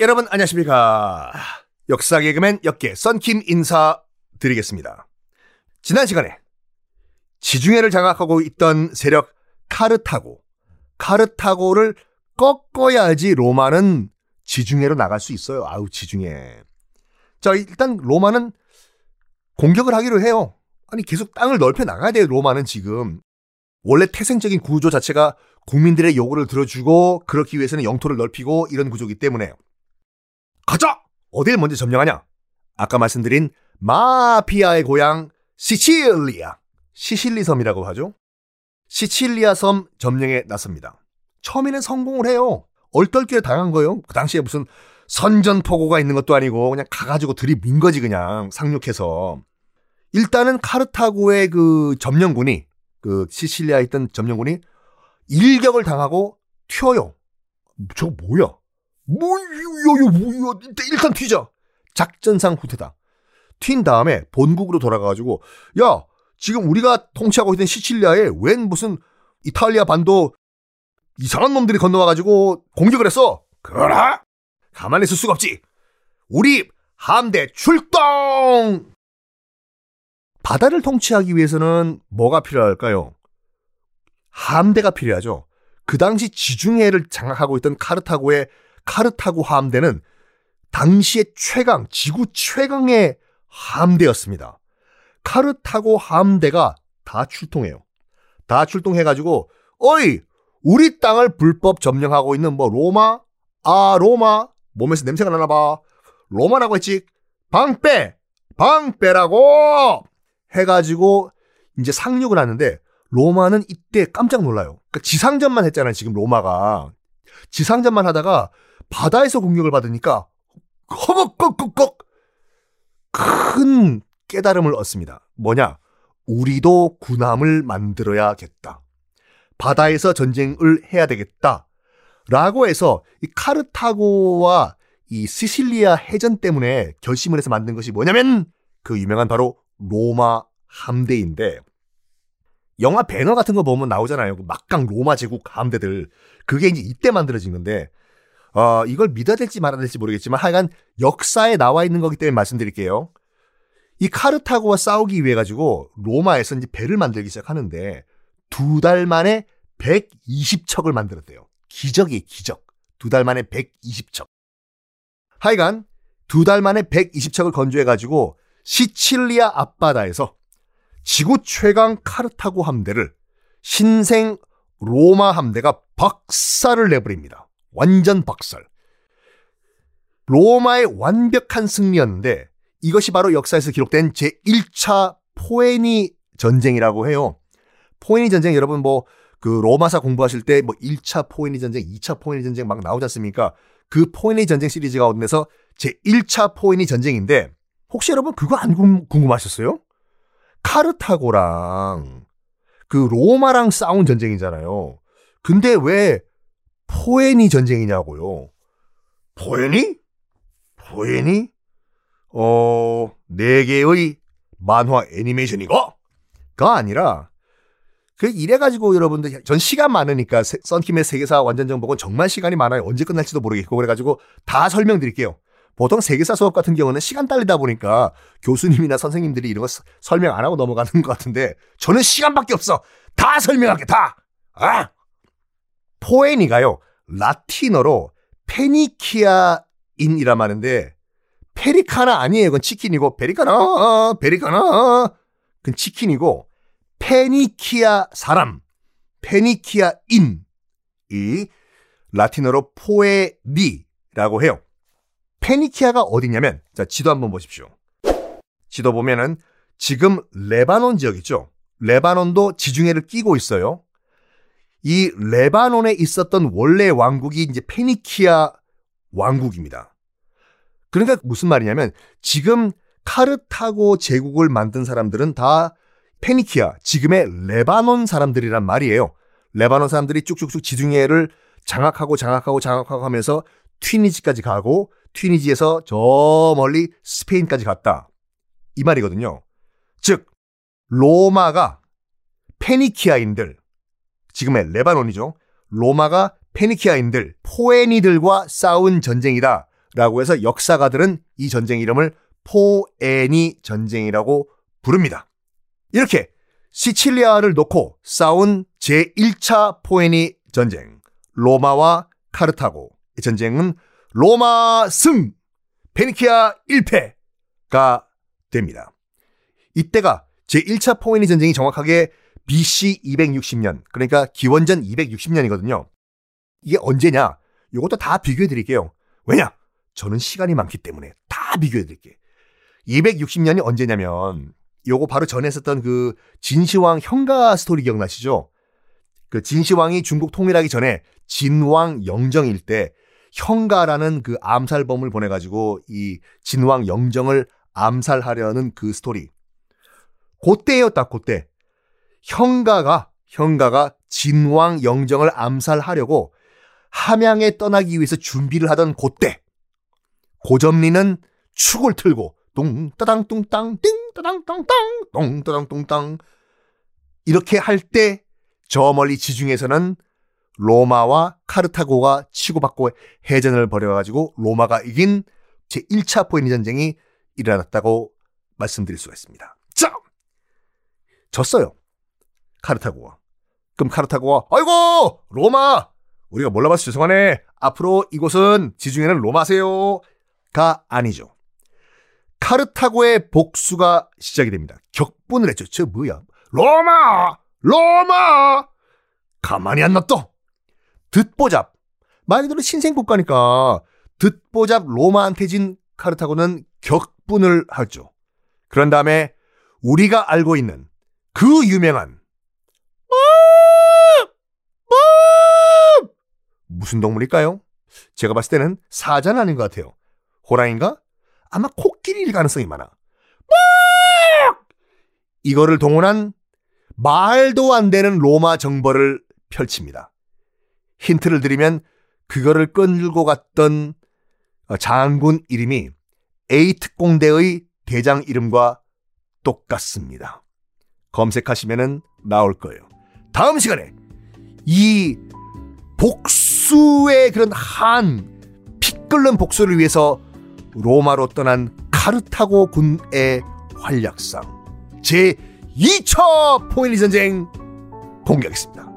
여러분 안녕하십니까. 역사 개그맨 역계 썬킴 인사드리겠습니다. 지난 시간에 지중해를 장악하고 있던 세력 카르타고, 카르타고를 꺾어야지 로마는 지중해로 나갈 수 있어요. 아우 지중해. 자 일단 로마는 공격을 하기로 해요. 아니 계속 땅을 넓혀 나가야 돼요. 로마는 지금 원래 태생적인 구조 자체가 국민들의 요구를 들어주고 그렇기 위해서는 영토를 넓히고 이런 구조이기 때문에 가자! 어딜 먼저 점령하냐? 아까 말씀드린 마피아의 고향 시칠리아. 시실리 섬이라고 하죠. 시칠리아 섬 점령에 나섭니다. 처음에는 성공을 해요. 얼떨결에 당한 거예요. 그 당시에 무슨 선전포고가 있는 것도 아니고 그냥 가가지고 들이민 거지 그냥 상륙해서. 일단은 카르타고의 그 점령군이 그 시칠리아에 있던 점령군이 일격을 당하고 튀어요. 저거 뭐야? 뭐, 요, 요, 뭐, 일단 튀자. 작전상 후퇴다. 튄 다음에 본국으로 돌아가가지고, 야, 지금 우리가 통치하고 있던 시칠리아에 웬 무슨 이탈리아 반도 이상한 놈들이 건너와가지고 공격을 했어. 그러나 가만히 있을 수가 없지. 우리 함대 출동! 바다를 통치하기 위해서는 뭐가 필요할까요? 함대가 필요하죠. 그 당시 지중해를 장악하고 있던 카르타고의 카르타고 함대는 당시의 최강, 지구 최강의 함대였습니다. 카르타고 함대가 다 출동해요. 다 출동해가지고, 어이! 우리 땅을 불법 점령하고 있는 뭐 로마? 아, 로마? 몸에서 냄새가 나나 봐. 로마라고 했지? 방 빼! 방 빼라고! 해가지고 이제 상륙을 하는데 로마는 이때 깜짝 놀라요. 그러니까 지상전만 했잖아요, 지금 로마가. 지상전만 하다가 바다에서 공격을 받으니까 허걱걱걱걱 큰 깨달음을 얻습니다. 뭐냐? 우리도 군함을 만들어야겠다. 바다에서 전쟁을 해야 되겠다. 라고 해서 이 카르타고와 이 시실리아 해전 때문에 결심을 해서 만든 것이 뭐냐면 그 유명한 바로 로마 함대인데 영화 배너 같은 거 보면 나오잖아요. 그 막강 로마 제국 함대들. 그게 이제 이때 만들어진 건데 어, 이걸 믿어야 될지 말아야 될지 모르겠지만 하여간 역사에 나와 있는 거기 때문에 말씀드릴게요. 이 카르타고와 싸우기 위해 가지고 로마에서 이제 배를 만들기 시작하는데 두 달 만에 120척을 만들었대요. 기적이 기적. 두 달 만에 120척. 하여간 두 달 만에 120척을 건조해 가지고 시칠리아 앞바다에서 지구 최강 카르타고 함대를 신생 로마 함대가 박살을 내버립니다. 완전 박살. 로마의 완벽한 승리였는데 이것이 바로 역사에서 기록된 제1차 포에니 전쟁이라고 해요. 포에니 전쟁 여러분 뭐 그 로마사 공부하실 때 뭐 1차 포에니 전쟁, 2차 포에니 전쟁 막 나오지 않습니까? 그 포에니 전쟁 시리즈 가운데서 제1차 포에니 전쟁인데 혹시 여러분 그거 안 궁금하셨어요? 카르타고랑 그 로마랑 싸운 전쟁이잖아요. 근데 왜 포에니 전쟁이냐고요. 포에니? 포에니? 어, 네 개의 만화 애니메이션이고? 가 아니라, 그 이래가지고 여러분들, 전 시간 많으니까, 썬킴의 세계사 완전 정복은 정말 시간이 많아요. 언제 끝날지도 모르겠고, 그래가지고 다 설명드릴게요. 보통 세계사 수업 같은 경우는 시간 딸리다 보니까 교수님이나 선생님들이 이런 거 설명 안 하고 넘어가는 것 같은데, 저는 시간밖에 없어! 다 설명할게, 다! 아! 포에니가요, 라틴어로 페니키아인이라 말인데, 페리카나 아니에요. 그건 치킨이고, 페리카나, 페리카나. 그건 치킨이고, 페니키아 사람, 페니키아인. 이 라틴어로 포에니라고 해요. 페니키아가 어디냐면, 자, 지도 한번 보십시오. 지도 보면은 지금 레바논 지역 있죠? 레바논도 지중해를 끼고 있어요. 이 레바논에 있었던 원래 왕국이 이제 페니키아 왕국입니다. 그러니까 무슨 말이냐면 지금 카르타고 제국을 만든 사람들은 다 페니키아, 지금의 레바논 사람들이란 말이에요. 레바논 사람들이 쭉쭉쭉 지중해를 장악하고 장악하고 장악하고 하면서 튀니지까지 가고 튀니지에서 저 멀리 스페인까지 갔다. 이 말이거든요. 즉 로마가 페니키아인들 지금의 레바논이죠. 로마가 페니키아인들, 포에니들과 싸운 전쟁이다. 라고 해서 역사가들은 이 전쟁 이름을 포에니 전쟁이라고 부릅니다. 이렇게 시칠리아를 놓고 싸운 제1차 포에니 전쟁, 로마와 카르타고. 이 전쟁은 로마 승, 페니키아 1패가 됩니다. 이때가 제1차 포에니 전쟁이 정확하게 BC 260년, 그러니까 기원전 260년이거든요. 이게 언제냐? 이것도 다 비교해 드릴게요. 왜냐? 저는 시간이 많기 때문에 다 비교해 드릴게요. 260년이 언제냐면 요거 바로 전에 했었던 그 진시황 형가 스토리 기억나시죠? 그 진시황이 중국 통일하기 전에 진왕 영정일 때 형가라는 그 암살범을 보내가지고 이 진왕 영정을 암살하려는 그 스토리. 그때였다, 그때. 형가가, 형가가 진왕 영정을 암살하려고 함양에 떠나기 위해서 준비를 하던 그때. 고점리는 축을 틀고 뚱따당 뚱땅 띵 따당 땅땅 똥따당 뚱땅 이렇게 할 때 저 멀리 지중해에서는 로마와 카르타고가 치고받고 해전을 벌여가지고 로마가 이긴 제1차 포에니 전쟁이 일어났다고 말씀드릴 수가 있습니다. 자! 졌어요. 카르타고가. 그럼 카르타고가 아이고! 로마! 우리가 몰라봐서 죄송하네. 앞으로 이곳은 지중해는 로마세요가 아니죠. 카르타고의 복수가 시작이 됩니다. 격분을 했죠. 저 뭐야? 로마! 로마! 가만히 안 놔둬! 듣보잡. 말 그대로 신생 국가니까 듣보잡 로마한테 진 카르타고는 격분을 하죠. 그런 다음에 우리가 알고 있는 그 유명한 무슨 동물일까요? 제가 봤을 때는 사자는 아닌 것 같아요. 호랑인가? 아마 코끼리일 가능성이 많아. 이거를 동원한 말도 안 되는 로마 정벌을 펼칩니다. 힌트를 드리면 그거를 끌고 갔던 장군 이름이 A 특공대의 대장 이름과 똑같습니다. 검색하시면 나올 거예요. 다음 시간에 이 복수의 그런 한 피 끓는 복수를 위해서 로마로 떠난 카르타고 군의 활약상 제 2차 포에니 전쟁 공개하겠습니다.